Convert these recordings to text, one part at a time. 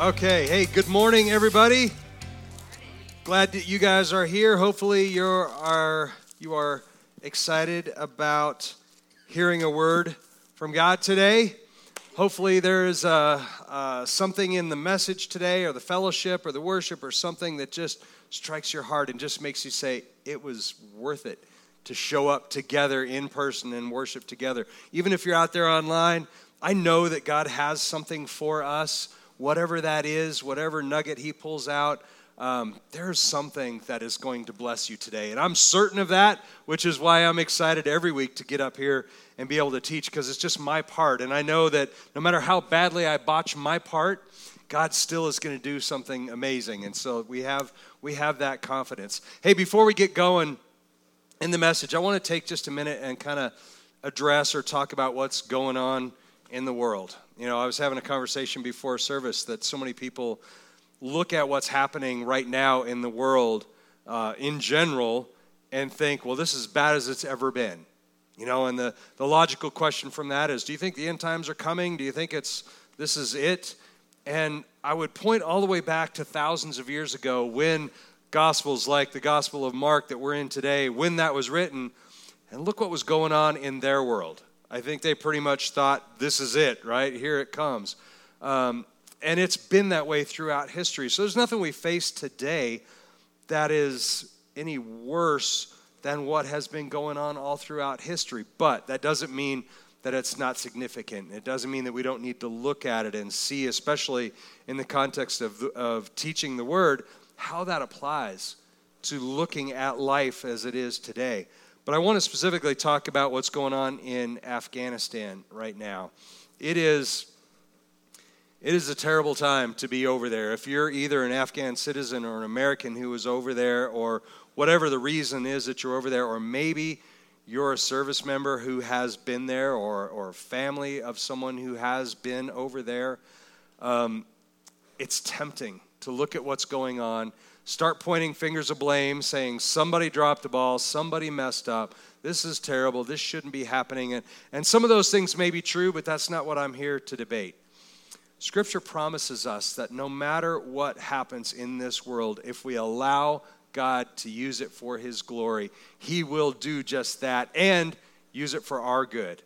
There. Okay. Hey, good morning, everybody. Glad that you guys are here. Hopefully, you are you are excited about hearing a word from God today. Hopefully, there's uh, uh, something in the message today, or the fellowship, or the worship, or something that just strikes your heart and just makes you say, "It was worth it." to show up together in person and worship together. Even if you're out there online, I know that God has something for us, whatever that is, whatever nugget He pulls out. Um, there's something that is going to bless you today. And I'm certain of that, which is why I'm excited every week to get up here and be able to teach because it's just my part. And I know that no matter how badly I botch my part, God still is going to do something amazing. And so we have we have that confidence. Hey, before we get going, in the message, I want to take just a minute and kind of address or talk about what's going on in the world. You know, I was having a conversation before service that so many people look at what's happening right now in the world uh, in general and think, well, this is as bad as it's ever been. You know, and the, the logical question from that is do you think the end times are coming? Do you think it's this is it? And I would point all the way back to thousands of years ago when Gospels like the Gospel of Mark that we're in today, when that was written, and look what was going on in their world. I think they pretty much thought, this is it, right? Here it comes. Um, and it's been that way throughout history. So there's nothing we face today that is any worse than what has been going on all throughout history. But that doesn't mean that it's not significant. It doesn't mean that we don't need to look at it and see, especially in the context of, of teaching the word, how that applies to looking at life as it is today. But I want to specifically talk about what's going on in Afghanistan right now. It is it is a terrible time to be over there. If you're either an Afghan citizen or an American who is over there or whatever the reason is that you're over there or maybe you're a service member who has been there or, or family of someone who has been over there, um, it's tempting to look at what's going on, start pointing fingers of blame, saying somebody dropped the ball, somebody messed up, this is terrible, this shouldn't be happening. And, and some of those things may be true, but that's not what I'm here to debate. Scripture promises us that no matter what happens in this world, if we allow God to use it for His glory, He will do just that and use it for our good.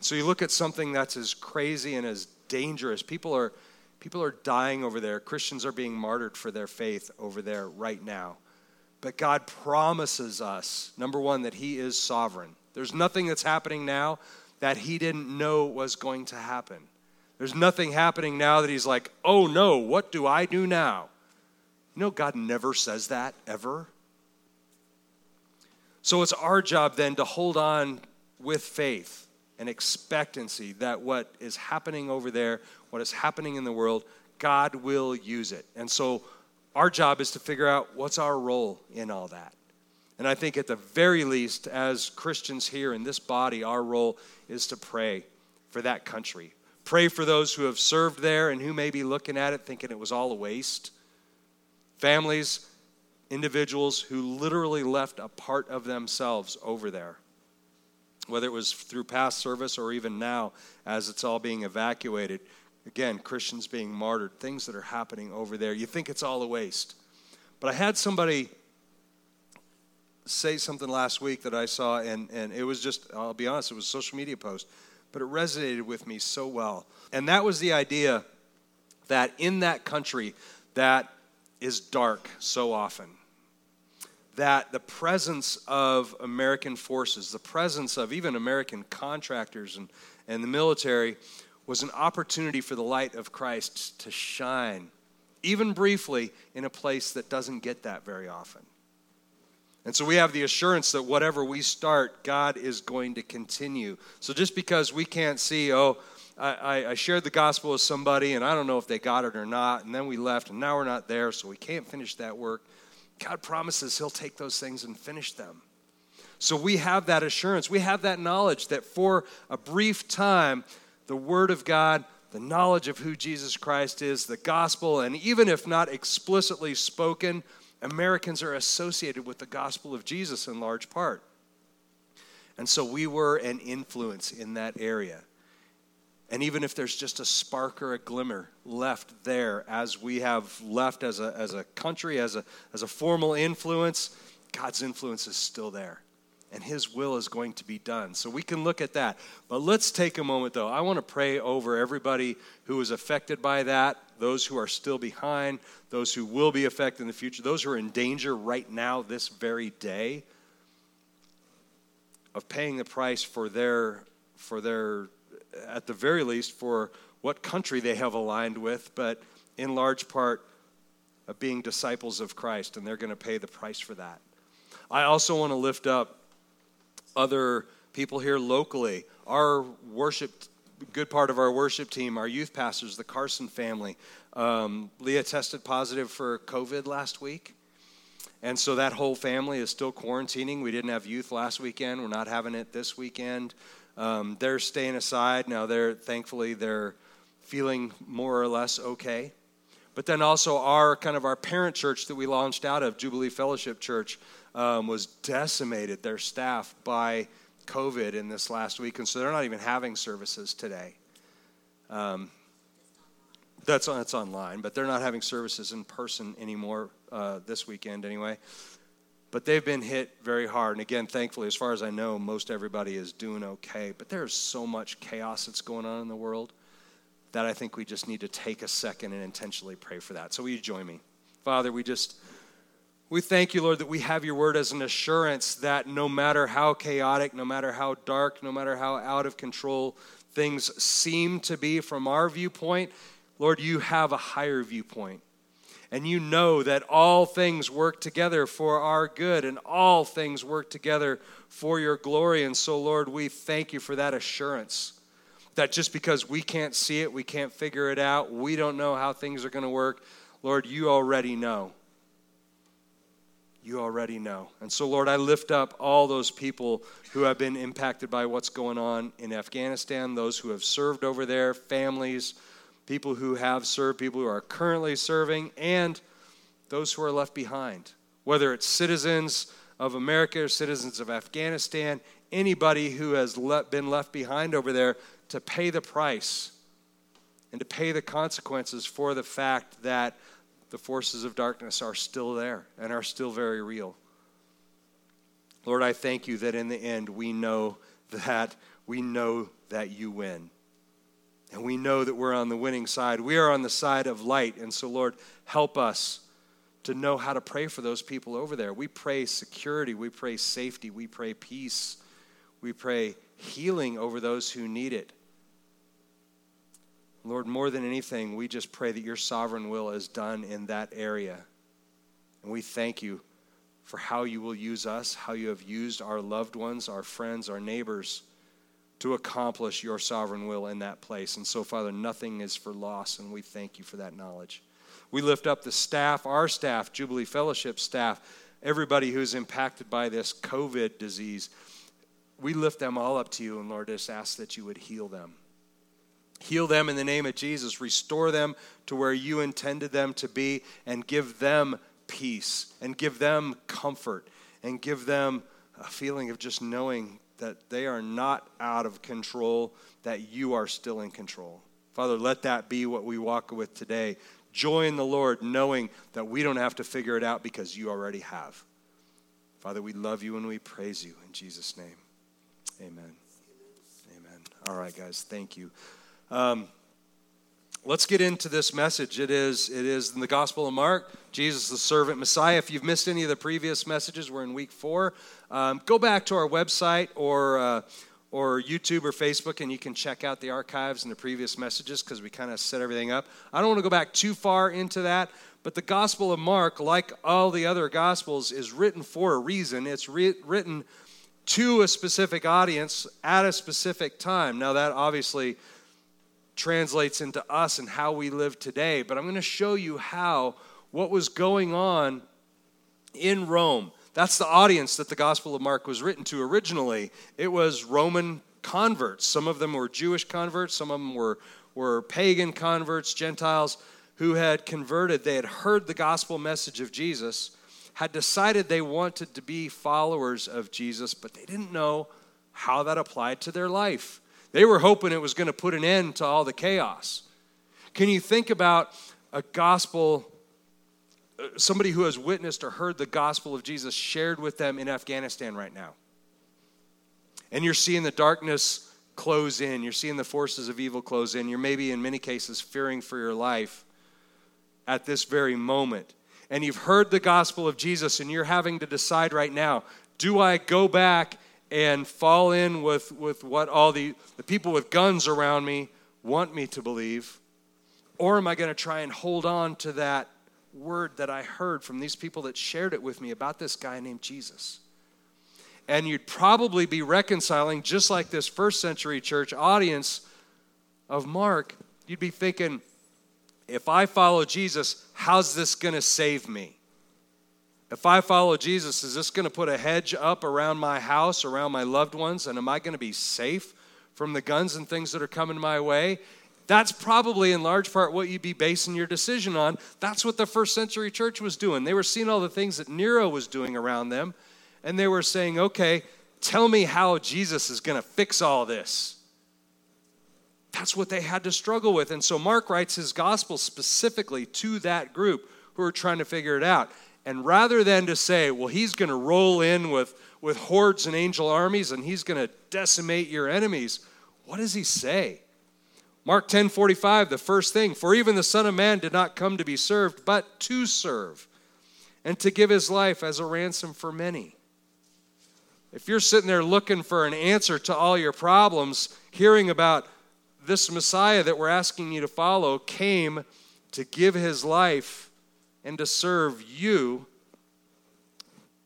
So you look at something that's as crazy and as dangerous. People are People are dying over there. Christians are being martyred for their faith over there right now. But God promises us, number one, that He is sovereign. There's nothing that's happening now that He didn't know was going to happen. There's nothing happening now that He's like, oh no, what do I do now? You know, God never says that, ever. So it's our job then to hold on with faith and expectancy that what is happening over there what is happening in the world, God will use it. And so our job is to figure out what's our role in all that. And I think at the very least, as Christians here in this body, our role is to pray for that country. Pray for those who have served there and who may be looking at it thinking it was all a waste. Families, individuals who literally left a part of themselves over there, whether it was through past service or even now as it's all being evacuated. Again, Christians being martyred, things that are happening over there. You think it's all a waste. But I had somebody say something last week that I saw, and, and it was just, I'll be honest, it was a social media post, but it resonated with me so well. And that was the idea that in that country that is dark so often, that the presence of American forces, the presence of even American contractors and, and the military, was an opportunity for the light of Christ to shine, even briefly, in a place that doesn't get that very often. And so we have the assurance that whatever we start, God is going to continue. So just because we can't see, oh, I, I, shared the gospel with somebody and I don't know if they got it or not, and then we left and now we're not there, so we can't finish that work. God promises He'll take those things and finish them. So we have that assurance. We have that knowledge that for a brief time, the Word of God, the knowledge of who Jesus Christ is, the gospel, and even if not explicitly spoken, Americans are associated with the gospel of Jesus in large part. And so we were an influence in that area. And even if there's just a spark or a glimmer left there, as we have left as a, as a country, as a, as a formal influence, God's influence is still there. And His will is going to be done. So we can look at that. But let's take a moment, though. I want to pray over everybody who is affected by that, those who are still behind, those who will be affected in the future, those who are in danger right now, this very day, of paying the price for their, for their at the very least, for what country they have aligned with, but in large part of being disciples of Christ, and they're going to pay the price for that. I also want to lift up other people here locally. Our worship, good part of our worship team, our youth pastors, the Carson family. Um, Leah tested positive for COVID last week. And so that whole family is still quarantining. We didn't have youth last weekend. We're not having it this weekend. Um, they're staying aside now. They're thankfully they're feeling more or less okay. But then also our kind of our parent church that we launched out of Jubilee Fellowship Church um, was decimated. Their staff by COVID in this last week, and so they're not even having services today. Um, that's on, it's online, but they're not having services in person anymore uh, this weekend anyway. But they've been hit very hard. And again, thankfully, as far as I know, most everybody is doing okay. But there's so much chaos that's going on in the world that I think we just need to take a second and intentionally pray for that. So will you join me? Father, we just we thank you, Lord, that we have your word as an assurance that no matter how chaotic, no matter how dark, no matter how out of control things seem to be from our viewpoint, Lord, you have a higher viewpoint and you know that all things work together for our good and all things work together for your glory. And so, Lord, we thank you for that assurance that just because we can't see it, we can't figure it out, we don't know how things are going to work, Lord, you already know. You already know. And so, Lord, I lift up all those people who have been impacted by what's going on in Afghanistan, those who have served over there, families people who have served, people who are currently serving, and those who are left behind. Whether it's citizens of America or citizens of Afghanistan, anybody who has been left behind over there to pay the price and to pay the consequences for the fact that the forces of darkness are still there and are still very real. Lord, I thank you that in the end we know that we know that you win. And we know that we're on the winning side. We are on the side of light. And so, Lord, help us to know how to pray for those people over there. We pray security, we pray safety, we pray peace, we pray healing over those who need it. Lord, more than anything, we just pray that your sovereign will is done in that area. And we thank you for how you will use us, how you have used our loved ones, our friends, our neighbors to accomplish your sovereign will in that place. And so, Father, nothing is for loss, and we thank you for that knowledge. We lift up the staff, our staff, Jubilee Fellowship staff, everybody who's impacted by this COVID disease. We lift them all up to you, and Lord, just ask that you would heal them. Heal them in the name of Jesus. Restore them to where you intended them to be, and give them peace, and give them comfort, and give them a feeling of just knowing that they are not out of control, that you are still in control. Father, let that be what we walk with today. Joy in the Lord, knowing that we don't have to figure it out because you already have. Father, we love you and we praise you in Jesus' name. Amen. Amen. All right, guys, thank you. Um, let's get into this message. It is, it is in the Gospel of Mark, Jesus the servant Messiah. If you've missed any of the previous messages, we're in week four. Um, go back to our website or, uh, or YouTube or Facebook, and you can check out the archives and the previous messages because we kind of set everything up. I don't want to go back too far into that, but the Gospel of Mark, like all the other Gospels, is written for a reason. It's re- written to a specific audience at a specific time. Now, that obviously translates into us and how we live today, but I'm going to show you how what was going on in Rome that's the audience that the Gospel of Mark was written to originally. It was Roman converts. Some of them were Jewish converts, some of them were, were pagan converts, Gentiles who had converted. They had heard the gospel message of Jesus, had decided they wanted to be followers of Jesus, but they didn't know how that applied to their life. They were hoping it was going to put an end to all the chaos. Can you think about a gospel, uh, somebody who has witnessed or heard the gospel of Jesus shared with them in Afghanistan right now? And you're seeing the darkness close in, you're seeing the forces of evil close in, you're maybe in many cases fearing for your life at this very moment. And you've heard the gospel of Jesus, and you're having to decide right now do I go back and fall in with, with what all the, the people with guns around me want me to believe? Or am I going to try and hold on to that word that I heard from these people that shared it with me about this guy named Jesus? And you'd probably be reconciling, just like this first century church audience of Mark, you'd be thinking, if I follow Jesus, how's this going to save me? If I follow Jesus, is this going to put a hedge up around my house, around my loved ones, and am I going to be safe from the guns and things that are coming my way? That's probably in large part what you'd be basing your decision on. That's what the first century church was doing. They were seeing all the things that Nero was doing around them, and they were saying, okay, tell me how Jesus is going to fix all this. That's what they had to struggle with. And so Mark writes his gospel specifically to that group who are trying to figure it out. And rather than to say, well, he's going to roll in with, with hordes and angel armies and he's going to decimate your enemies, what does he say? Mark 10 45, the first thing, for even the Son of Man did not come to be served, but to serve, and to give his life as a ransom for many. If you're sitting there looking for an answer to all your problems, hearing about this Messiah that we're asking you to follow came to give his life and to serve you,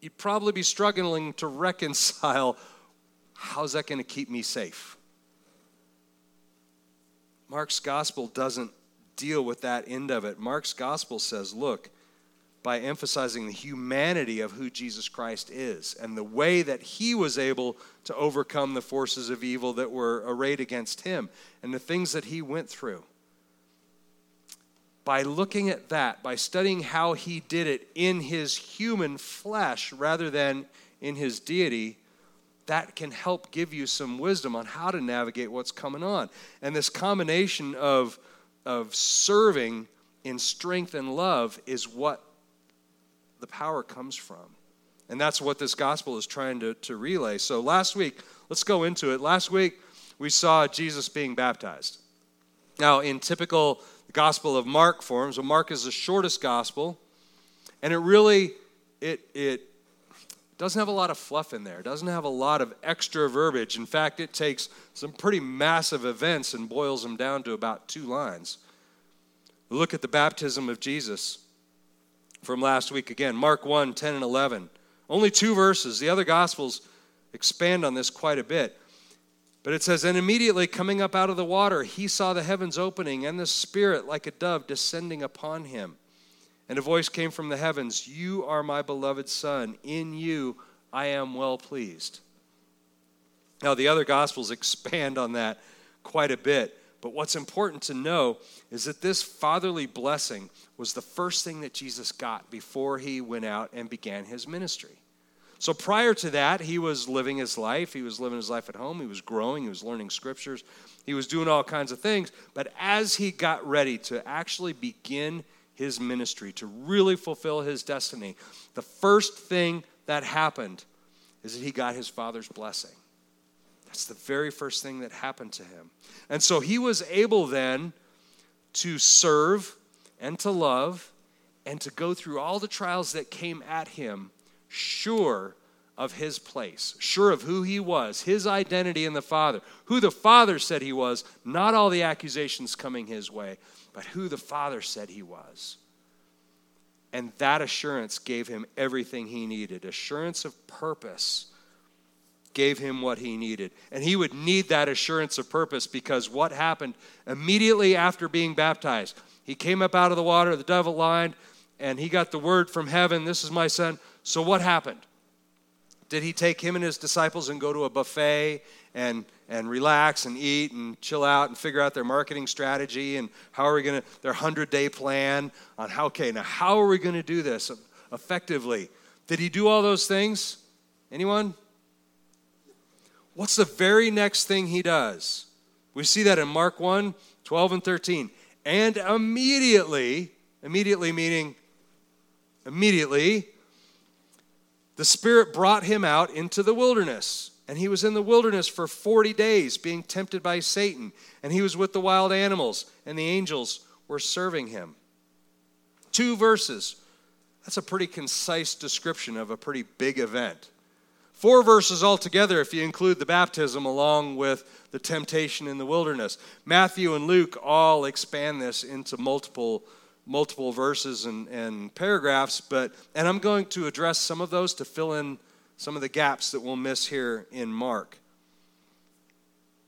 you'd probably be struggling to reconcile how's that going to keep me safe? Mark's gospel doesn't deal with that end of it. Mark's gospel says, look, by emphasizing the humanity of who Jesus Christ is and the way that he was able to overcome the forces of evil that were arrayed against him and the things that he went through by looking at that, by studying how he did it in his human flesh rather than in his deity, that can help give you some wisdom on how to navigate what's coming on. And this combination of, of serving in strength and love is what the power comes from. And that's what this gospel is trying to, to relay. So last week, let's go into it. Last week, we saw Jesus being baptized. Now, in typical the Gospel of Mark forms. Well, Mark is the shortest gospel, and it really it it doesn't have a lot of fluff in there. Doesn't have a lot of extra verbiage. In fact, it takes some pretty massive events and boils them down to about two lines. Look at the baptism of Jesus from last week again. Mark 1, 10 and 11. Only two verses. The other gospels expand on this quite a bit. But it says, And immediately coming up out of the water, he saw the heavens opening and the Spirit like a dove descending upon him. And a voice came from the heavens You are my beloved Son. In you I am well pleased. Now, the other Gospels expand on that quite a bit. But what's important to know is that this fatherly blessing was the first thing that Jesus got before he went out and began his ministry. So prior to that, he was living his life. He was living his life at home. He was growing. He was learning scriptures. He was doing all kinds of things. But as he got ready to actually begin his ministry, to really fulfill his destiny, the first thing that happened is that he got his father's blessing. That's the very first thing that happened to him. And so he was able then to serve and to love and to go through all the trials that came at him sure of his place, sure of who he was, his identity in the Father, who the Father said he was, not all the accusations coming his way, but who the Father said he was. And that assurance gave him everything he needed. Assurance of purpose gave him what he needed. And he would need that assurance of purpose because what happened immediately after being baptized? He came up out of the water, the devil lined, and he got the word from heaven This is my son so, what happened? Did he take him and his disciples and go to a buffet and, and relax and eat and chill out and figure out their marketing strategy and how are we going to, their 100 day plan on how, okay, now how are we going to do this effectively? Did he do all those things? Anyone? What's the very next thing he does? We see that in Mark 1 12 and 13. And immediately, immediately meaning immediately, the Spirit brought him out into the wilderness. And he was in the wilderness for 40 days, being tempted by Satan. And he was with the wild animals, and the angels were serving him. Two verses. That's a pretty concise description of a pretty big event. Four verses altogether if you include the baptism along with the temptation in the wilderness. Matthew and Luke all expand this into multiple multiple verses and, and paragraphs, but and I'm going to address some of those to fill in some of the gaps that we'll miss here in Mark.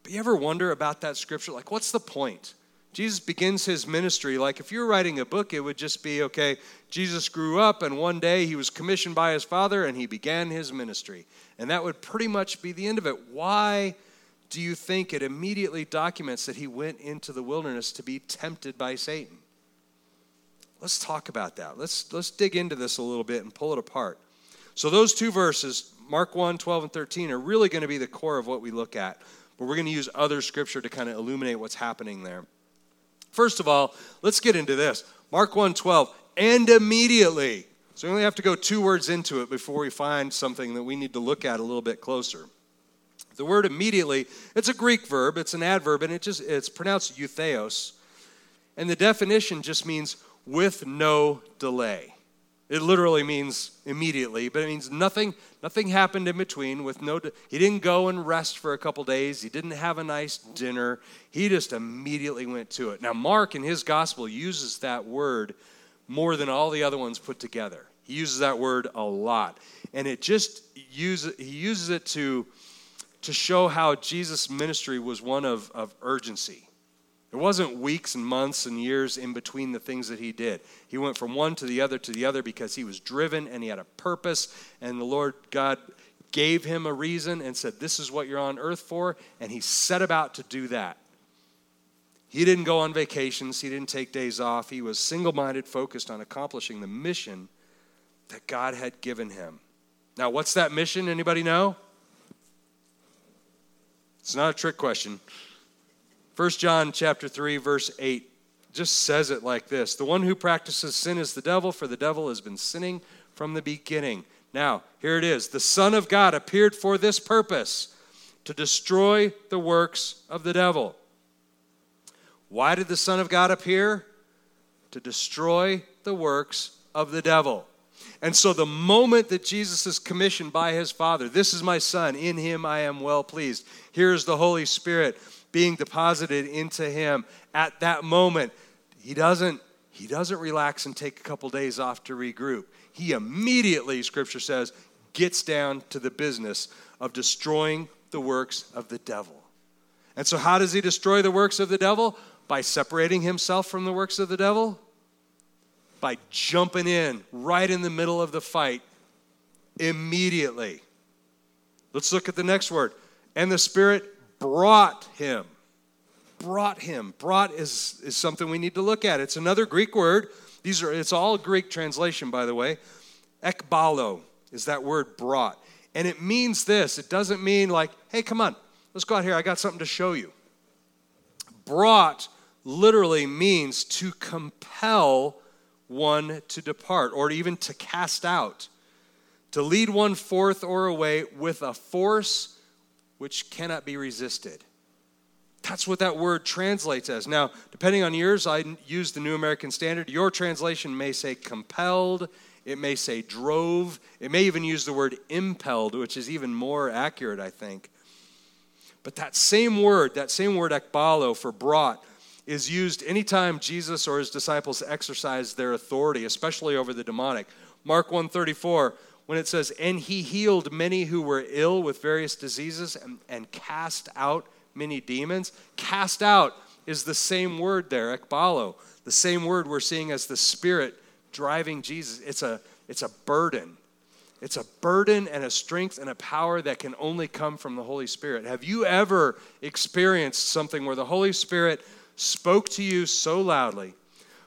But you ever wonder about that scripture? Like, what's the point? Jesus begins his ministry. Like, if you're writing a book, it would just be okay, Jesus grew up, and one day he was commissioned by his father, and he began his ministry. And that would pretty much be the end of it. Why do you think it immediately documents that he went into the wilderness to be tempted by Satan? Let's talk about that. Let's, let's dig into this a little bit and pull it apart. So, those two verses, Mark 1, 12, and 13, are really going to be the core of what we look at. But we're going to use other scripture to kind of illuminate what's happening there. First of all, let's get into this. Mark 1 12, and immediately. So we only have to go two words into it before we find something that we need to look at a little bit closer. The word immediately, it's a Greek verb, it's an adverb, and it just it's pronounced eutheos. And the definition just means with no delay. It literally means immediately, but it means nothing nothing happened in between with no he didn't go and rest for a couple days. He didn't have a nice dinner. He just immediately went to it. Now Mark in his gospel uses that word more than all the other ones put together. He uses that word a lot. And it just uses he uses it to to show how Jesus' ministry was one of, of urgency. There wasn't weeks and months and years in between the things that he did. He went from one to the other to the other because he was driven and he had a purpose, and the Lord God gave him a reason and said, This is what you're on earth for, and he set about to do that. He didn't go on vacations, he didn't take days off. He was single minded, focused on accomplishing the mission that God had given him. Now, what's that mission? Anybody know? It's not a trick question. 1 John chapter 3 verse 8 just says it like this. The one who practices sin is the devil for the devil has been sinning from the beginning. Now, here it is. The son of God appeared for this purpose to destroy the works of the devil. Why did the son of God appear? To destroy the works of the devil. And so, the moment that Jesus is commissioned by his Father, this is my Son, in him I am well pleased. Here's the Holy Spirit being deposited into him at that moment. He doesn't he doesn't relax and take a couple days off to regroup. He immediately scripture says gets down to the business of destroying the works of the devil. And so how does he destroy the works of the devil? By separating himself from the works of the devil? By jumping in right in the middle of the fight immediately. Let's look at the next word. And the spirit brought him. Brought him. Brought is, is something we need to look at. It's another Greek word. These are it's all Greek translation, by the way. Ekbalo is that word brought. And it means this. It doesn't mean like, hey, come on, let's go out here. I got something to show you. Brought literally means to compel one to depart or even to cast out, to lead one forth or away with a force which cannot be resisted. That's what that word translates as. Now, depending on yours, I use the New American Standard. Your translation may say compelled, it may say drove, it may even use the word impelled, which is even more accurate, I think. But that same word, that same word ekbalo for brought, is used anytime Jesus or his disciples exercise their authority, especially over the demonic. Mark 134 when it says, And he healed many who were ill with various diseases and, and cast out many demons. Cast out is the same word there, ekbalo, the same word we're seeing as the Spirit driving Jesus. It's a, it's a burden. It's a burden and a strength and a power that can only come from the Holy Spirit. Have you ever experienced something where the Holy Spirit spoke to you so loudly,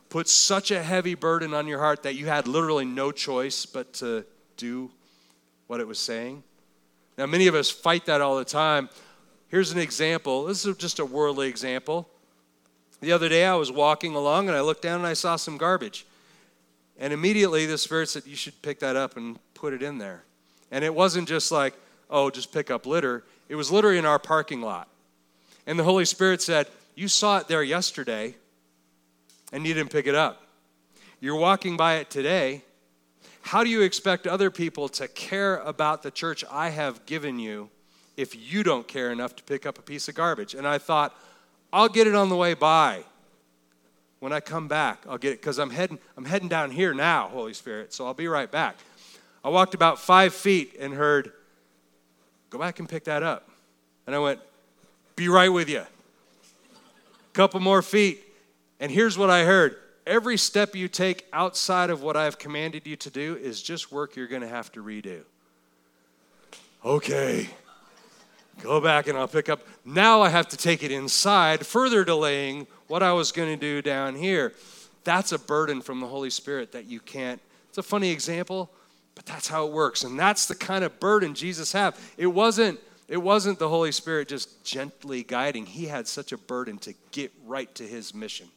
put such a heavy burden on your heart that you had literally no choice but to do what it was saying. Now, many of us fight that all the time. Here's an example. This is just a worldly example. The other day I was walking along and I looked down and I saw some garbage. And immediately the Spirit said, You should pick that up and put it in there. And it wasn't just like, Oh, just pick up litter. It was litter in our parking lot. And the Holy Spirit said, You saw it there yesterday and you didn't pick it up. You're walking by it today. How do you expect other people to care about the church I have given you if you don't care enough to pick up a piece of garbage? And I thought, I'll get it on the way by. When I come back, I'll get it because I'm heading, I'm heading down here now, Holy Spirit, so I'll be right back. I walked about five feet and heard, Go back and pick that up. And I went, Be right with you. A couple more feet. And here's what I heard every step you take outside of what I've commanded you to do is just work you're going to have to redo. Okay. Go back and I'll pick up. Now I have to take it inside, further delaying what I was going to do down here. That's a burden from the Holy Spirit that you can't. It's a funny example, but that's how it works. And that's the kind of burden Jesus had. It wasn't it wasn't the Holy Spirit just gently guiding. He had such a burden to get right to his mission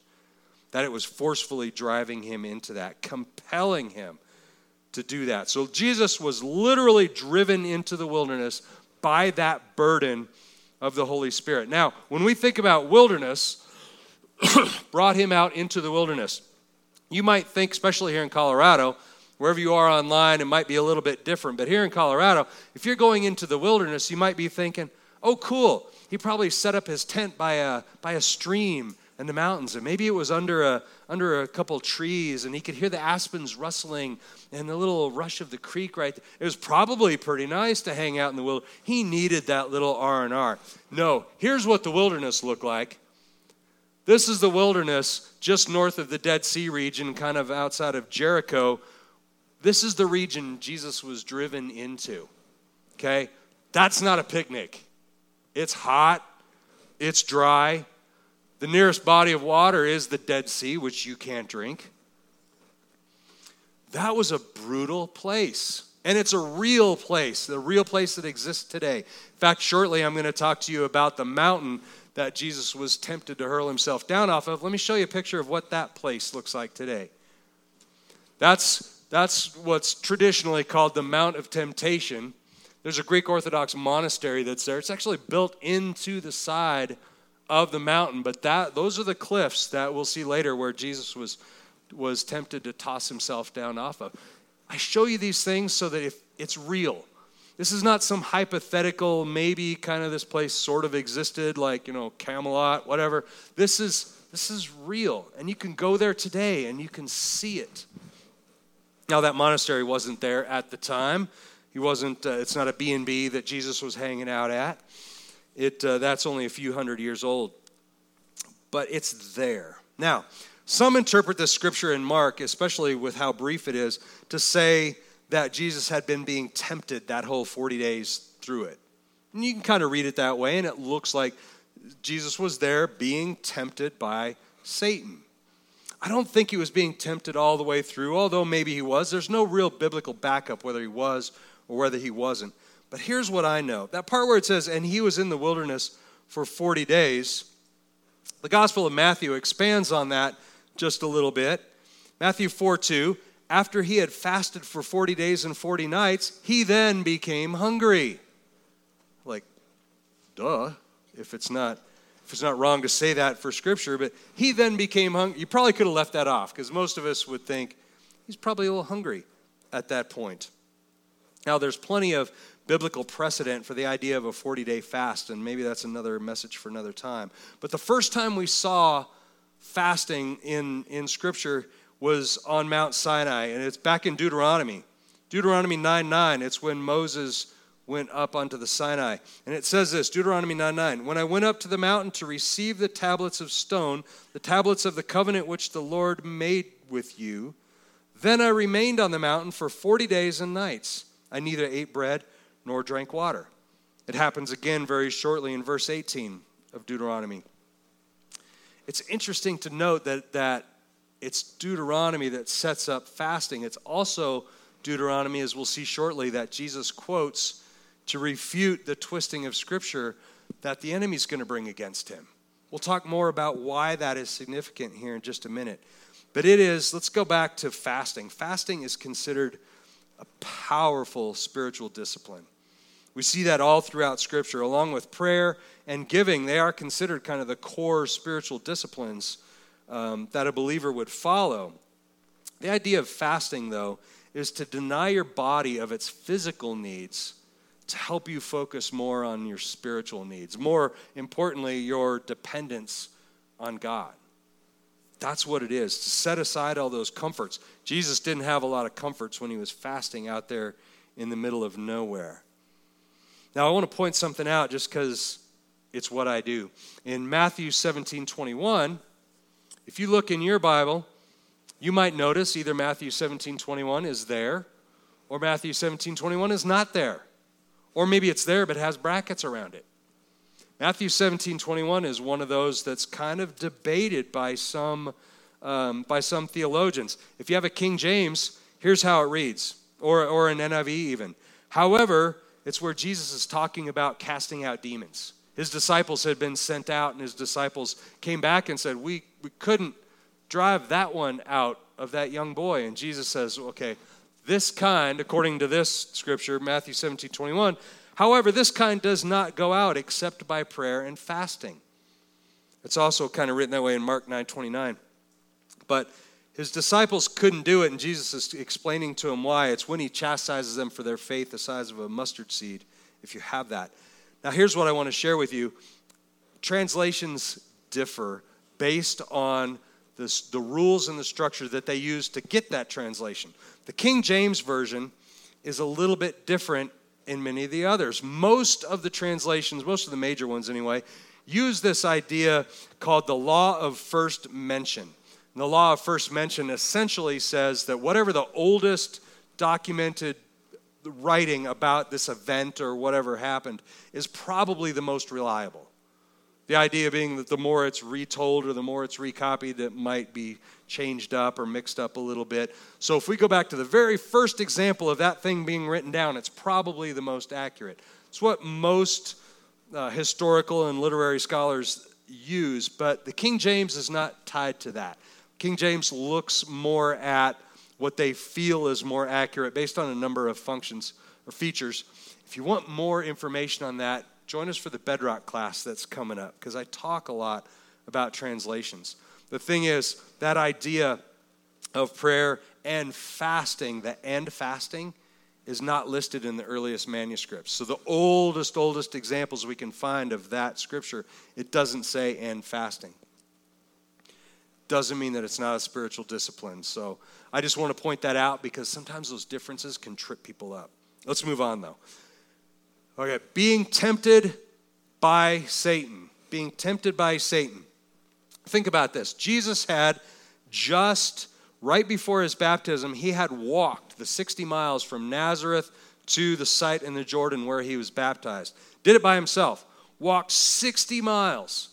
that it was forcefully driving him into that, compelling him to do that. So Jesus was literally driven into the wilderness by that burden of the Holy Spirit. Now, when we think about wilderness, brought him out into the wilderness. You might think, especially here in Colorado, wherever you are online, it might be a little bit different. But here in Colorado, if you're going into the wilderness, you might be thinking, oh, cool. He probably set up his tent by a, by a stream in the mountains. And maybe it was under a under a couple trees and he could hear the aspens rustling and the little rush of the creek right? There. it was probably pretty nice to hang out in the wilderness he needed that little r&r no here's what the wilderness looked like. This is the wilderness just north of the dead sea region kind of outside of jericho. This is the region jesus was driven into okay? That's not a picnic. It's hot. It's dry the nearest body of water is the Dead Sea, which you can't drink. That was a brutal place. And it's a real place, the real place that exists today. In fact, shortly I'm going to talk to you about the mountain that Jesus was tempted to hurl himself down off of. Let me show you a picture of what that place looks like today. That's, that's what's traditionally called the Mount of Temptation. There's a Greek Orthodox monastery that's there. It's actually built into the side of the mountain, but that those are the cliffs that we'll see later where Jesus was was tempted to toss himself down off of. I show you these things so that if it's real. This is not some hypothetical maybe kind of this place sort of existed like, you know, Camelot, whatever. This is this is real and you can go there today and you can see it. Now that monastery wasn't there at the time. He wasn't uh, it's not a B&B that Jesus was hanging out at. It, uh, that's only a few hundred years old, but it's there. Now, some interpret this scripture in Mark, especially with how brief it is, to say that Jesus had been being tempted that whole 40 days through it. And you can kind of read it that way, and it looks like Jesus was there being tempted by Satan. I don't think he was being tempted all the way through, although maybe he was. There's no real biblical backup whether he was or whether he wasn't. But here's what I know that part where it says, and he was in the wilderness for 40 days, the Gospel of Matthew expands on that just a little bit. Matthew 4 2, after he had fasted for 40 days and 40 nights, he then became hungry. Like, duh, if it's not. If it's not wrong to say that for scripture, but he then became hungry. You probably could have left that off because most of us would think he's probably a little hungry at that point. Now, there's plenty of biblical precedent for the idea of a 40 day fast, and maybe that's another message for another time. But the first time we saw fasting in, in Scripture was on Mount Sinai, and it's back in Deuteronomy. Deuteronomy 9 9, it's when Moses went up onto the Sinai. And it says this Deuteronomy 9 9. When I went up to the mountain to receive the tablets of stone, the tablets of the covenant which the Lord made with you, then I remained on the mountain for 40 days and nights. I neither ate bread nor drank water. It happens again very shortly in verse 18 of Deuteronomy. It's interesting to note that, that it's Deuteronomy that sets up fasting. It's also Deuteronomy, as we'll see shortly, that Jesus quotes to refute the twisting of Scripture that the enemy's going to bring against him. We'll talk more about why that is significant here in just a minute. But it is, let's go back to fasting. Fasting is considered a powerful spiritual discipline. We see that all throughout Scripture, along with prayer and giving. They are considered kind of the core spiritual disciplines um, that a believer would follow. The idea of fasting, though, is to deny your body of its physical needs to help you focus more on your spiritual needs. More importantly, your dependence on God. That's what it is to set aside all those comforts. Jesus didn't have a lot of comforts when he was fasting out there in the middle of nowhere. Now, I want to point something out just because it's what I do. In Matthew 17 21, if you look in your Bible, you might notice either Matthew 17 21 is there or Matthew 17 21 is not there. Or maybe it's there but has brackets around it. Matthew 17, 21 is one of those that's kind of debated by some, um, by some theologians. If you have a King James, here's how it reads, or, or an NIV even. However, it's where Jesus is talking about casting out demons. His disciples had been sent out, and his disciples came back and said, We, we couldn't drive that one out of that young boy. And Jesus says, Okay, this kind, according to this scripture, Matthew 17, 21, However, this kind does not go out except by prayer and fasting. It's also kind of written that way in Mark 9 29. But his disciples couldn't do it, and Jesus is explaining to them why. It's when he chastises them for their faith the size of a mustard seed, if you have that. Now, here's what I want to share with you translations differ based on this, the rules and the structure that they use to get that translation. The King James Version is a little bit different in many of the others. Most of the translations, most of the major ones anyway, use this idea called the law of first mention. And the law of first mention essentially says that whatever the oldest documented writing about this event or whatever happened is probably the most reliable. The idea being that the more it's retold or the more it's recopied, it might be changed up or mixed up a little bit. So if we go back to the very first example of that thing being written down, it's probably the most accurate. It's what most uh, historical and literary scholars use, but the King James is not tied to that. King James looks more at what they feel is more accurate based on a number of functions or features. If you want more information on that, join us for the Bedrock class that's coming up because I talk a lot about translations. The thing is, that idea of prayer and fasting, the and fasting, is not listed in the earliest manuscripts. So, the oldest, oldest examples we can find of that scripture, it doesn't say and fasting. Doesn't mean that it's not a spiritual discipline. So, I just want to point that out because sometimes those differences can trip people up. Let's move on, though. Okay, being tempted by Satan. Being tempted by Satan. Think about this. Jesus had just right before his baptism, he had walked the 60 miles from Nazareth to the site in the Jordan where he was baptized. Did it by himself. Walked 60 miles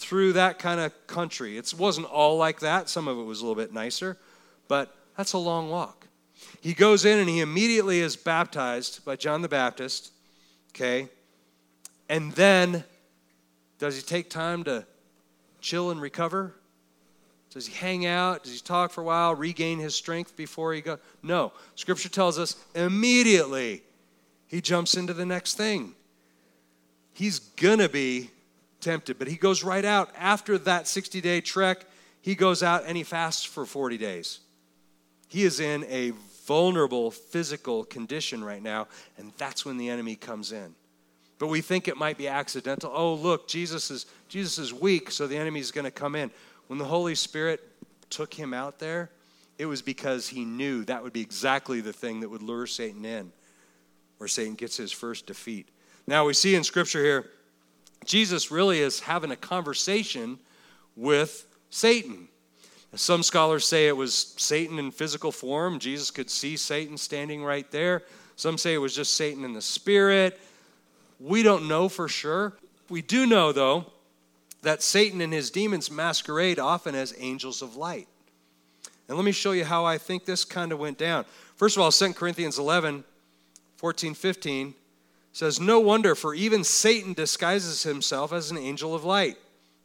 through that kind of country. It wasn't all like that. Some of it was a little bit nicer, but that's a long walk. He goes in and he immediately is baptized by John the Baptist. Okay? And then, does he take time to chill and recover? Does he hang out? Does he talk for a while, regain his strength before he goes? No. Scripture tells us immediately he jumps into the next thing. He's gonna be tempted, but he goes right out. After that 60 day trek, he goes out and he fasts for 40 days. He is in a vulnerable physical condition right now, and that's when the enemy comes in. But we think it might be accidental. Oh, look, Jesus is Jesus is weak, so the enemy is going to come in. When the Holy Spirit took him out there, it was because he knew that would be exactly the thing that would lure Satan in, where Satan gets his first defeat. Now we see in scripture here Jesus really is having a conversation with Satan. Some scholars say it was Satan in physical form. Jesus could see Satan standing right there. Some say it was just Satan in the spirit. We don't know for sure. We do know, though, that Satan and his demons masquerade often as angels of light. And let me show you how I think this kind of went down. First of all, 2 Corinthians 11, 14, 15 says, No wonder, for even Satan disguises himself as an angel of light.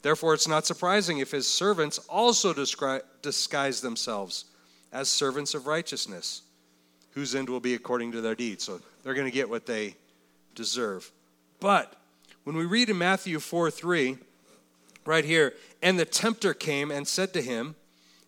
Therefore, it's not surprising if his servants also disguise themselves as servants of righteousness, whose end will be according to their deeds. So they're going to get what they deserve. But when we read in Matthew 4 3, right here, and the tempter came and said to him,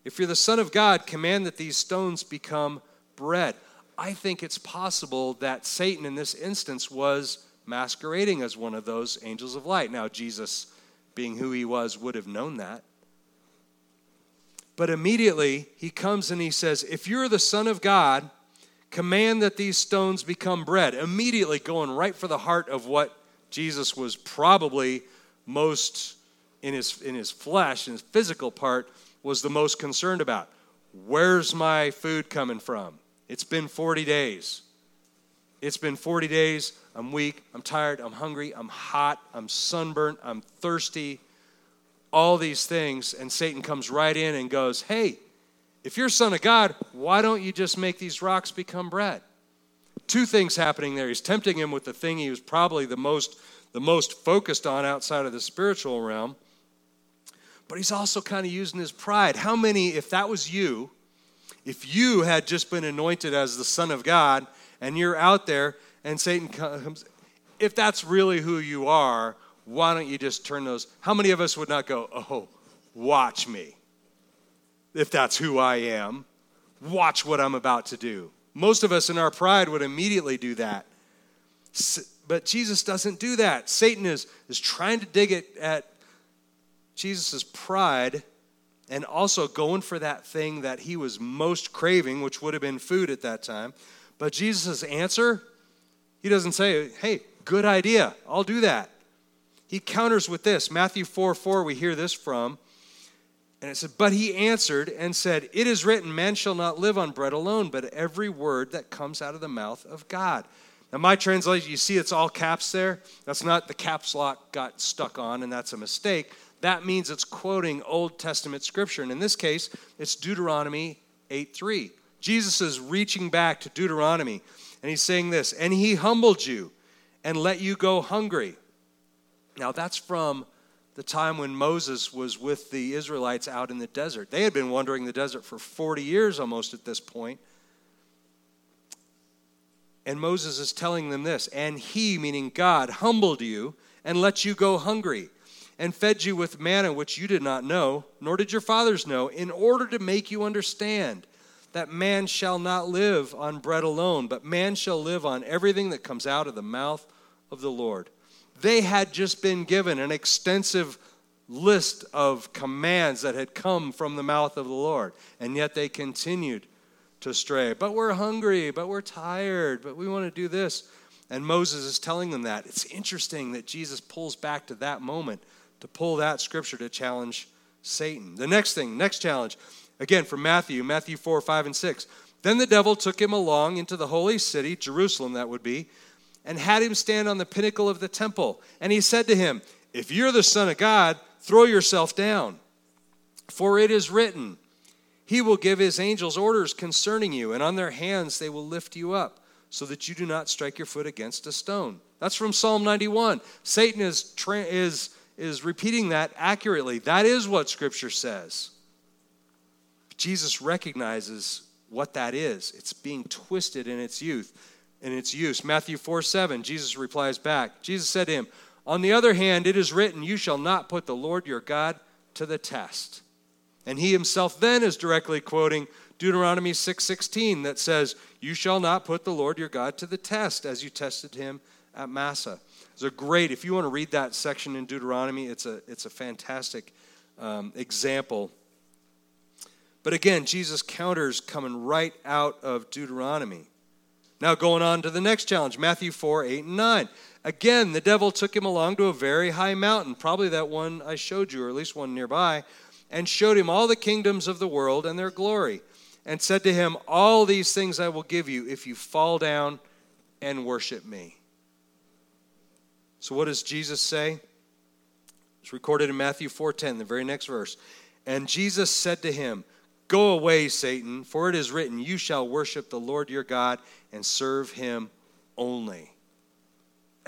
If you're the Son of God, command that these stones become bread. I think it's possible that Satan in this instance was masquerading as one of those angels of light. Now, Jesus, being who he was, would have known that. But immediately he comes and he says, If you're the Son of God, command that these stones become bread. Immediately going right for the heart of what Jesus was probably most in his, in his flesh, in his physical part, was the most concerned about. Where's my food coming from? It's been 40 days. It's been 40 days. I'm weak. I'm tired. I'm hungry. I'm hot. I'm sunburnt. I'm thirsty. All these things. And Satan comes right in and goes, Hey, if you're son of God, why don't you just make these rocks become bread? Two things happening there. He's tempting him with the thing he was probably the most, the most focused on outside of the spiritual realm. But he's also kind of using his pride. How many, if that was you, if you had just been anointed as the Son of God and you're out there and Satan comes, if that's really who you are, why don't you just turn those? How many of us would not go, oh, watch me? If that's who I am, watch what I'm about to do. Most of us in our pride would immediately do that. But Jesus doesn't do that. Satan is, is trying to dig it at Jesus' pride and also going for that thing that he was most craving, which would have been food at that time. But Jesus' answer, he doesn't say, hey, good idea, I'll do that. He counters with this Matthew 4 4, we hear this from. And it said, But he answered and said, It is written, man shall not live on bread alone, but every word that comes out of the mouth of God. Now, my translation, you see it's all caps there. That's not the caps lock got stuck on, and that's a mistake that means it's quoting Old Testament scripture. And in this case, it's Deuteronomy 8 3. Jesus is reaching back to Deuteronomy, and he's saying this, and he humbled you and let you go hungry. Now, that's from the time when Moses was with the Israelites out in the desert. They had been wandering the desert for 40 years almost at this point. And Moses is telling them this, and he, meaning God, humbled you and let you go hungry and fed you with manna which you did not know, nor did your fathers know, in order to make you understand that man shall not live on bread alone, but man shall live on everything that comes out of the mouth of the Lord. They had just been given an extensive list of commands that had come from the mouth of the Lord, and yet they continued to stray. But we're hungry, but we're tired, but we want to do this. And Moses is telling them that. It's interesting that Jesus pulls back to that moment to pull that scripture to challenge Satan. The next thing, next challenge, again from Matthew, Matthew 4, 5, and 6. Then the devil took him along into the holy city, Jerusalem, that would be, and had him stand on the pinnacle of the temple. And he said to him, If you're the Son of God, throw yourself down. For it is written, He will give His angels orders concerning you, and on their hands they will lift you up, so that you do not strike your foot against a stone. That's from Psalm 91. Satan is, tra- is is repeating that accurately. That is what Scripture says. But Jesus recognizes what that is. It's being twisted in its youth, in its use. Matthew 4 7, Jesus replies back. Jesus said to him, On the other hand, it is written, You shall not put the Lord your God to the test. And he himself then is directly quoting Deuteronomy 6:16 that says, "You shall not put the Lord your God to the test as you tested him at Massah. It's a great, if you want to read that section in Deuteronomy, it's a, it's a fantastic um, example. But again, Jesus counters coming right out of Deuteronomy. Now, going on to the next challenge Matthew 4 8 and 9. Again, the devil took him along to a very high mountain, probably that one I showed you, or at least one nearby, and showed him all the kingdoms of the world and their glory, and said to him, All these things I will give you if you fall down and worship me. So what does Jesus say? It's recorded in Matthew 4:10, the very next verse. And Jesus said to him, "Go away, Satan, for it is written, you shall worship the Lord your God and serve him only."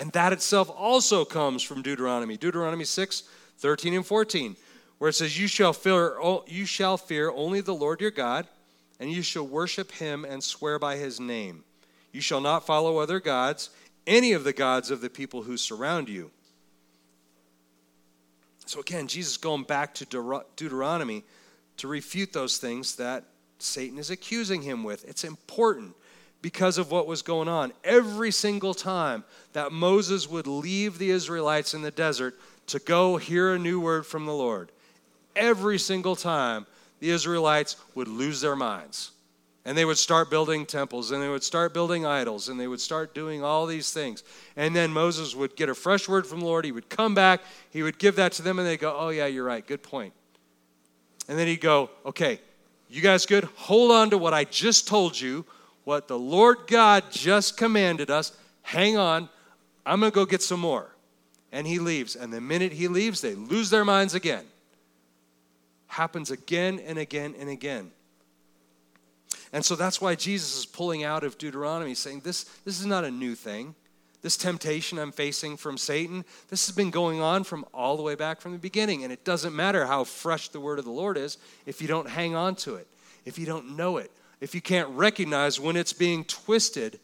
And that itself also comes from Deuteronomy. Deuteronomy 6, 13 and 14, where it says, You shall fear, you shall fear only the Lord your God, and you shall worship him and swear by his name. You shall not follow other gods, any of the gods of the people who surround you. So again, Jesus going back to Deuteronomy to refute those things that Satan is accusing him with. It's important because of what was going on. Every single time that Moses would leave the Israelites in the desert to go hear a new word from the Lord, every single time the Israelites would lose their minds. And they would start building temples and they would start building idols and they would start doing all these things. And then Moses would get a fresh word from the Lord. He would come back, he would give that to them, and they'd go, Oh, yeah, you're right. Good point. And then he'd go, Okay, you guys good? Hold on to what I just told you what the Lord God just commanded us. Hang on, I'm going to go get some more. And he leaves. And the minute he leaves, they lose their minds again. Happens again and again and again. And so that's why Jesus is pulling out of Deuteronomy, saying, This, this is not a new thing. This temptation I'm facing from Satan, this has been going on from all the way back from the beginning. And it doesn't matter how fresh the word of the Lord is if you don't hang on to it, if you don't know it, if you can't recognize when it's being twisted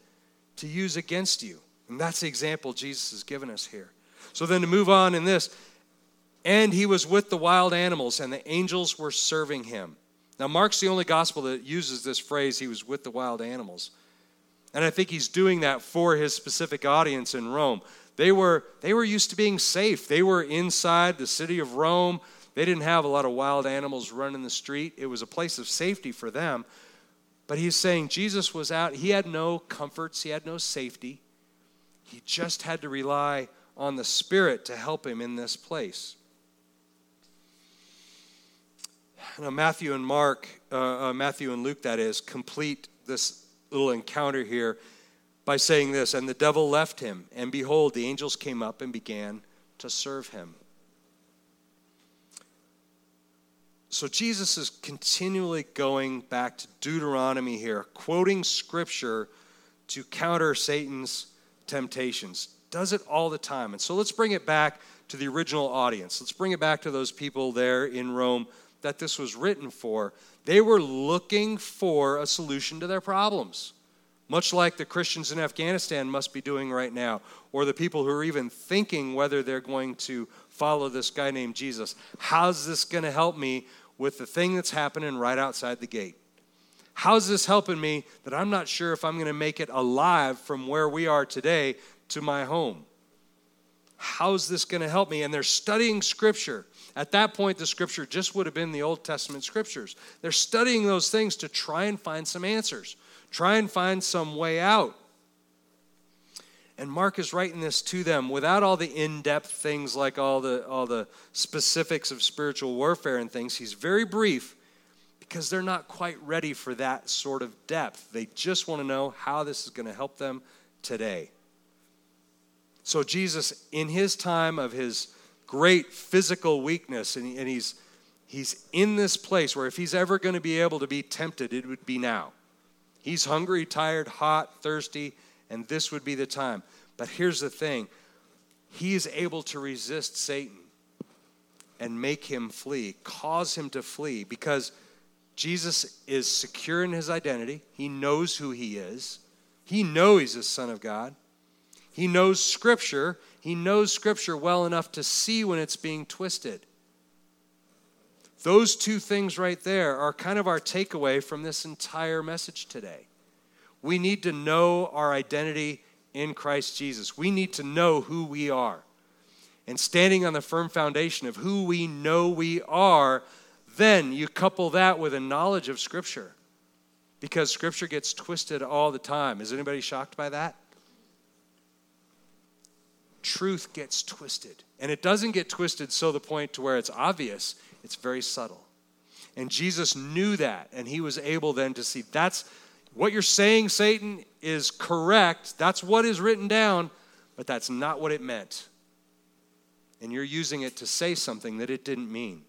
to use against you. And that's the example Jesus has given us here. So then to move on in this, and he was with the wild animals, and the angels were serving him. Now, Mark's the only gospel that uses this phrase, he was with the wild animals. And I think he's doing that for his specific audience in Rome. They were, they were used to being safe. They were inside the city of Rome. They didn't have a lot of wild animals running the street. It was a place of safety for them. But he's saying Jesus was out. He had no comforts, he had no safety. He just had to rely on the Spirit to help him in this place. Now, Matthew and Mark, uh, uh, Matthew and Luke, that is, complete this little encounter here by saying this And the devil left him, and behold, the angels came up and began to serve him. So Jesus is continually going back to Deuteronomy here, quoting scripture to counter Satan's temptations. Does it all the time. And so let's bring it back to the original audience. Let's bring it back to those people there in Rome that this was written for. They were looking for a solution to their problems, much like the Christians in Afghanistan must be doing right now, or the people who are even thinking whether they're going to follow this guy named Jesus. How's this going to help me with the thing that's happening right outside the gate? How's this helping me that I'm not sure if I'm going to make it alive from where we are today to my home? How's this going to help me? And they're studying scripture. At that point, the scripture just would have been the Old Testament scriptures. They're studying those things to try and find some answers, try and find some way out. And Mark is writing this to them without all the in-depth things like all the all the specifics of spiritual warfare and things. He's very brief because they're not quite ready for that sort of depth. They just want to know how this is going to help them today. So Jesus in his time of his great physical weakness and, and he's he's in this place where if he's ever going to be able to be tempted it would be now. He's hungry, tired, hot, thirsty and this would be the time. But here's the thing He is able to resist Satan and make him flee, cause him to flee, because Jesus is secure in his identity. He knows who he is, he knows he's the Son of God. He knows Scripture. He knows Scripture well enough to see when it's being twisted. Those two things right there are kind of our takeaway from this entire message today. We need to know our identity in Christ Jesus. We need to know who we are. And standing on the firm foundation of who we know we are, then you couple that with a knowledge of Scripture. Because Scripture gets twisted all the time. Is anybody shocked by that? Truth gets twisted. And it doesn't get twisted so the point to where it's obvious, it's very subtle. And Jesus knew that, and he was able then to see that's what you're saying, Satan, is correct. That's what is written down, but that's not what it meant. And you're using it to say something that it didn't mean.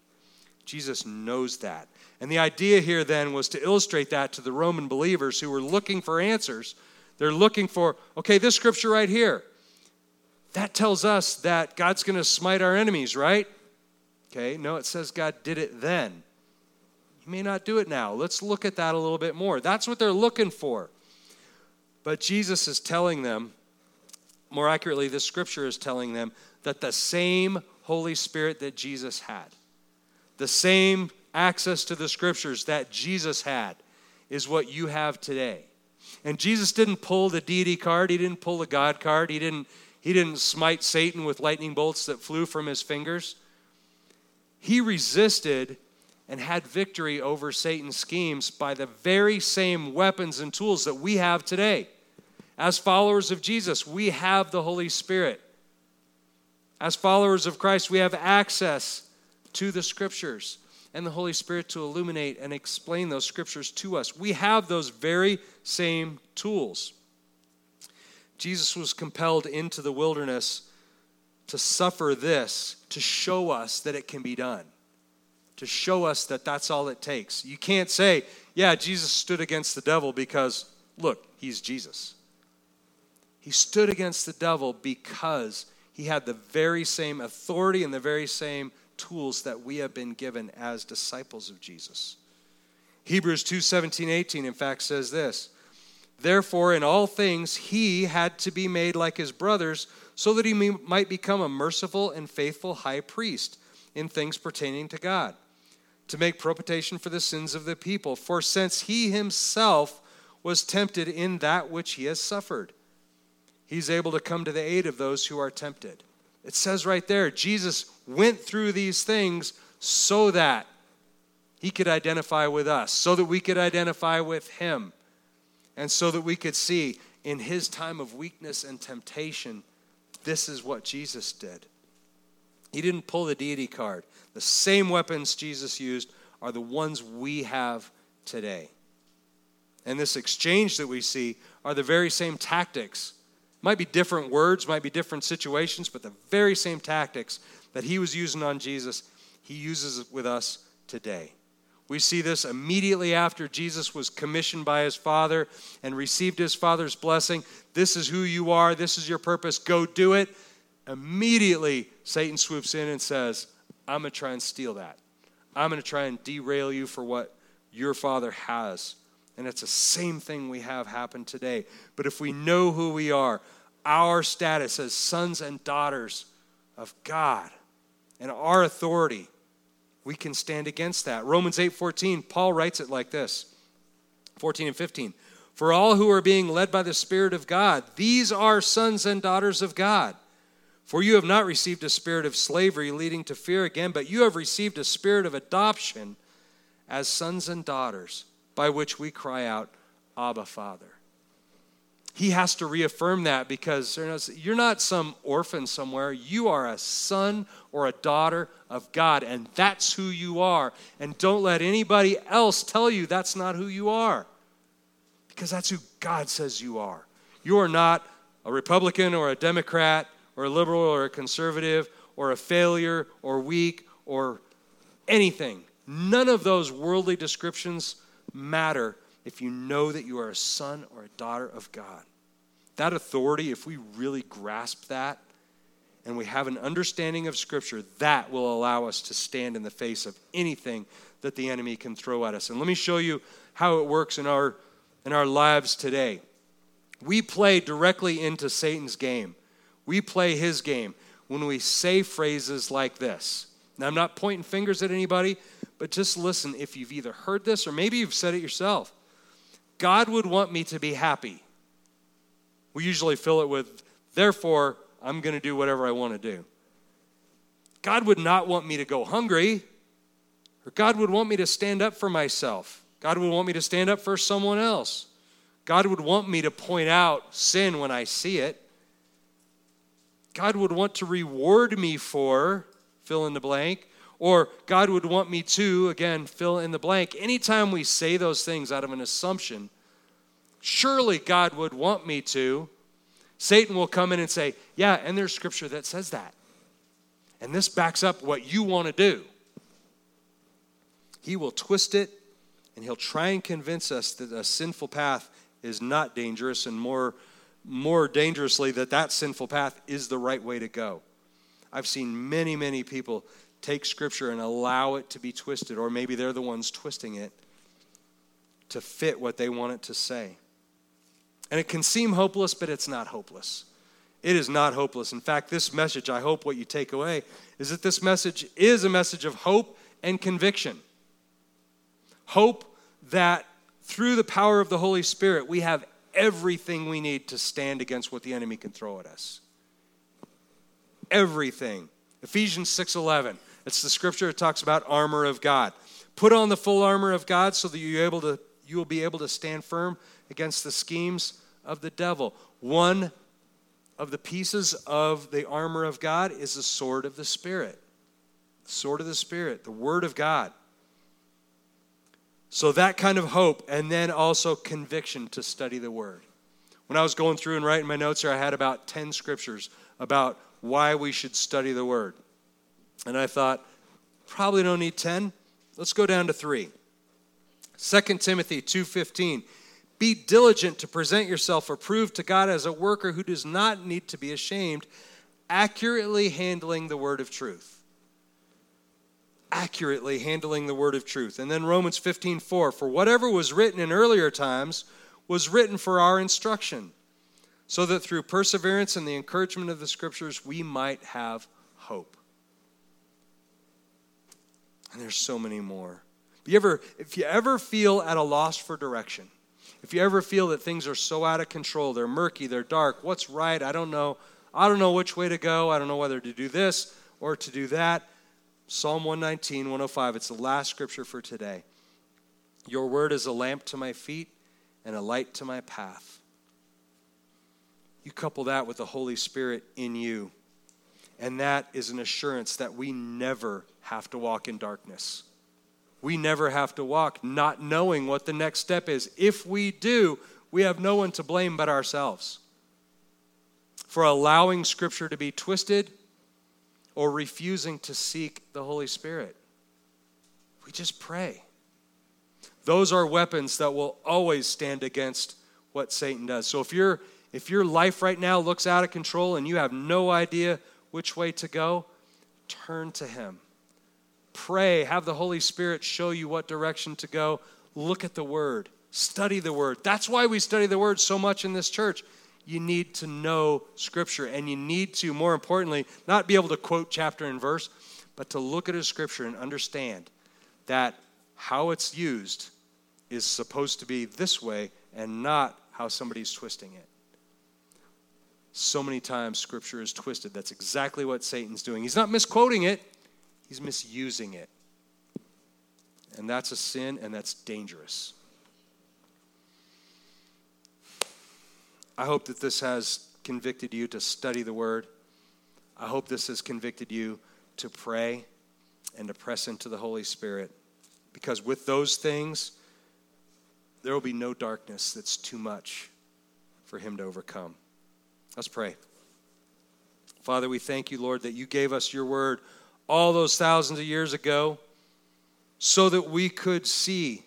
Jesus knows that. And the idea here then was to illustrate that to the Roman believers who were looking for answers. They're looking for, okay, this scripture right here. That tells us that God's going to smite our enemies, right? Okay, no, it says God did it then. He may not do it now. Let's look at that a little bit more. That's what they're looking for. But Jesus is telling them, more accurately, the scripture is telling them that the same Holy Spirit that Jesus had, the same access to the scriptures that Jesus had, is what you have today. And Jesus didn't pull the deity card, he didn't pull the God card, he didn't, he didn't smite Satan with lightning bolts that flew from his fingers. He resisted and had victory over Satan's schemes by the very same weapons and tools that we have today. As followers of Jesus, we have the Holy Spirit. As followers of Christ, we have access to the scriptures and the Holy Spirit to illuminate and explain those scriptures to us. We have those very same tools. Jesus was compelled into the wilderness to suffer this to show us that it can be done, to show us that that's all it takes. You can't say, yeah, Jesus stood against the devil because, look, he's Jesus. He stood against the devil because he had the very same authority and the very same tools that we have been given as disciples of Jesus. Hebrews 2 17, 18, in fact, says this Therefore, in all things, he had to be made like his brothers, so that he might become a merciful and faithful high priest in things pertaining to God, to make propitiation for the sins of the people. For since he himself was tempted in that which he has suffered, he's able to come to the aid of those who are tempted. It says right there, Jesus went through these things so that he could identify with us, so that we could identify with him, and so that we could see in his time of weakness and temptation, this is what Jesus did. He didn't pull the deity card. The same weapons Jesus used are the ones we have today. And this exchange that we see are the very same tactics might be different words, might be different situations, but the very same tactics that he was using on Jesus, he uses with us today. We see this immediately after Jesus was commissioned by his Father and received his Father's blessing. This is who you are, this is your purpose, go do it. Immediately, Satan swoops in and says, I'm going to try and steal that. I'm going to try and derail you for what your Father has. And it's the same thing we have happen today. But if we know who we are, our status as sons and daughters of God, and our authority, we can stand against that. Romans 8:14, Paul writes it like this. 14 and 15. For all who are being led by the Spirit of God, these are sons and daughters of God. For you have not received a spirit of slavery leading to fear again, but you have received a spirit of adoption as sons and daughters by which we cry out, Abba, Father. He has to reaffirm that because you're not some orphan somewhere. You are a son or a daughter of God, and that's who you are. And don't let anybody else tell you that's not who you are because that's who God says you are. You are not a Republican or a Democrat or a liberal or a conservative or a failure or weak or anything. None of those worldly descriptions matter if you know that you are a son or a daughter of God. That authority, if we really grasp that and we have an understanding of Scripture, that will allow us to stand in the face of anything that the enemy can throw at us. And let me show you how it works in our, in our lives today. We play directly into Satan's game, we play his game when we say phrases like this. Now, I'm not pointing fingers at anybody, but just listen if you've either heard this or maybe you've said it yourself. God would want me to be happy. We usually fill it with, therefore, I'm going to do whatever I want to do. God would not want me to go hungry, or God would want me to stand up for myself. God would want me to stand up for someone else. God would want me to point out sin when I see it. God would want to reward me for fill in the blank or God would want me to, again, fill in the blank. Anytime we say those things out of an assumption, surely God would want me to, Satan will come in and say, Yeah, and there's scripture that says that. And this backs up what you want to do. He will twist it and he'll try and convince us that a sinful path is not dangerous and more more dangerously that that sinful path is the right way to go. I've seen many, many people take scripture and allow it to be twisted, or maybe they're the ones twisting it to fit what they want it to say. And it can seem hopeless, but it's not hopeless. It is not hopeless. In fact, this message, I hope what you take away is that this message is a message of hope and conviction. Hope that through the power of the Holy Spirit, we have everything we need to stand against what the enemy can throw at us. Everything. Ephesians 6:11. It's the scripture that talks about armor of God. Put on the full armor of God so that you're able to you will be able to stand firm against the schemes of the devil. One of the pieces of the armor of God is the sword of the Spirit. The sword of the Spirit, the Word of God. So that kind of hope, and then also conviction to study the Word. When I was going through and writing my notes here, I had about 10 scriptures about why we should study the Word. And I thought, probably don't need 10. Let's go down to three. 2 Timothy 2:15 Be diligent to present yourself approved to God as a worker who does not need to be ashamed, accurately handling the word of truth. Accurately handling the word of truth. And then Romans 15:4 For whatever was written in earlier times was written for our instruction, so that through perseverance and the encouragement of the scriptures we might have hope. And there's so many more. You ever, if you ever feel at a loss for direction, if you ever feel that things are so out of control, they're murky, they're dark, what's right? I don't know. I don't know which way to go. I don't know whether to do this or to do that. Psalm 119, 105, it's the last scripture for today. Your word is a lamp to my feet and a light to my path. You couple that with the Holy Spirit in you, and that is an assurance that we never have to walk in darkness we never have to walk not knowing what the next step is. If we do, we have no one to blame but ourselves for allowing Scripture to be twisted or refusing to seek the Holy Spirit. We just pray. Those are weapons that will always stand against what Satan does. So if you if your life right now looks out of control and you have no idea which way to go, turn to him Pray, have the Holy Spirit show you what direction to go. Look at the Word, study the Word. That's why we study the Word so much in this church. You need to know Scripture, and you need to, more importantly, not be able to quote chapter and verse, but to look at a Scripture and understand that how it's used is supposed to be this way and not how somebody's twisting it. So many times Scripture is twisted. That's exactly what Satan's doing. He's not misquoting it, He's misusing it. And that's a sin and that's dangerous. I hope that this has convicted you to study the Word. I hope this has convicted you to pray and to press into the Holy Spirit. Because with those things, there will be no darkness that's too much for Him to overcome. Let's pray. Father, we thank you, Lord, that you gave us your Word all those thousands of years ago so that we could see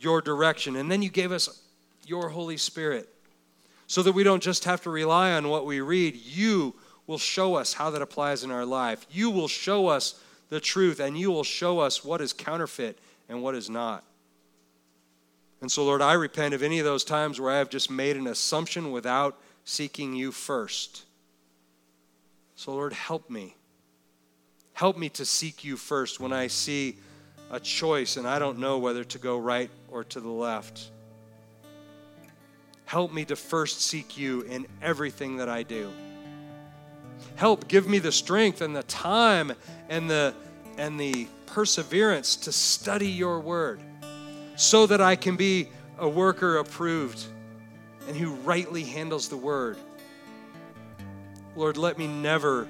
your direction. And then you gave us your Holy Spirit so that we don't just have to rely on what we read. You will show us how that applies in our life. You will show us the truth, and you will show us what is counterfeit and what is not. And so, Lord, I repent of any of those times where I have just made an assumption without seeking you first. So, Lord, help me Help me to seek you first when I see a choice and I don't know whether to go right or to the left. Help me to first seek you in everything that I do. Help give me the strength and the time and the and the perseverance to study your word so that I can be a worker approved and who rightly handles the word. Lord, let me never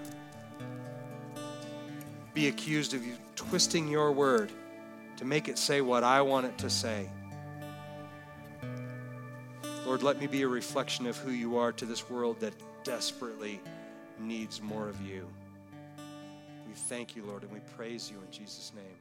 be accused of you twisting your word to make it say what I want it to say. Lord, let me be a reflection of who you are to this world that desperately needs more of you. We thank you, Lord, and we praise you in Jesus' name.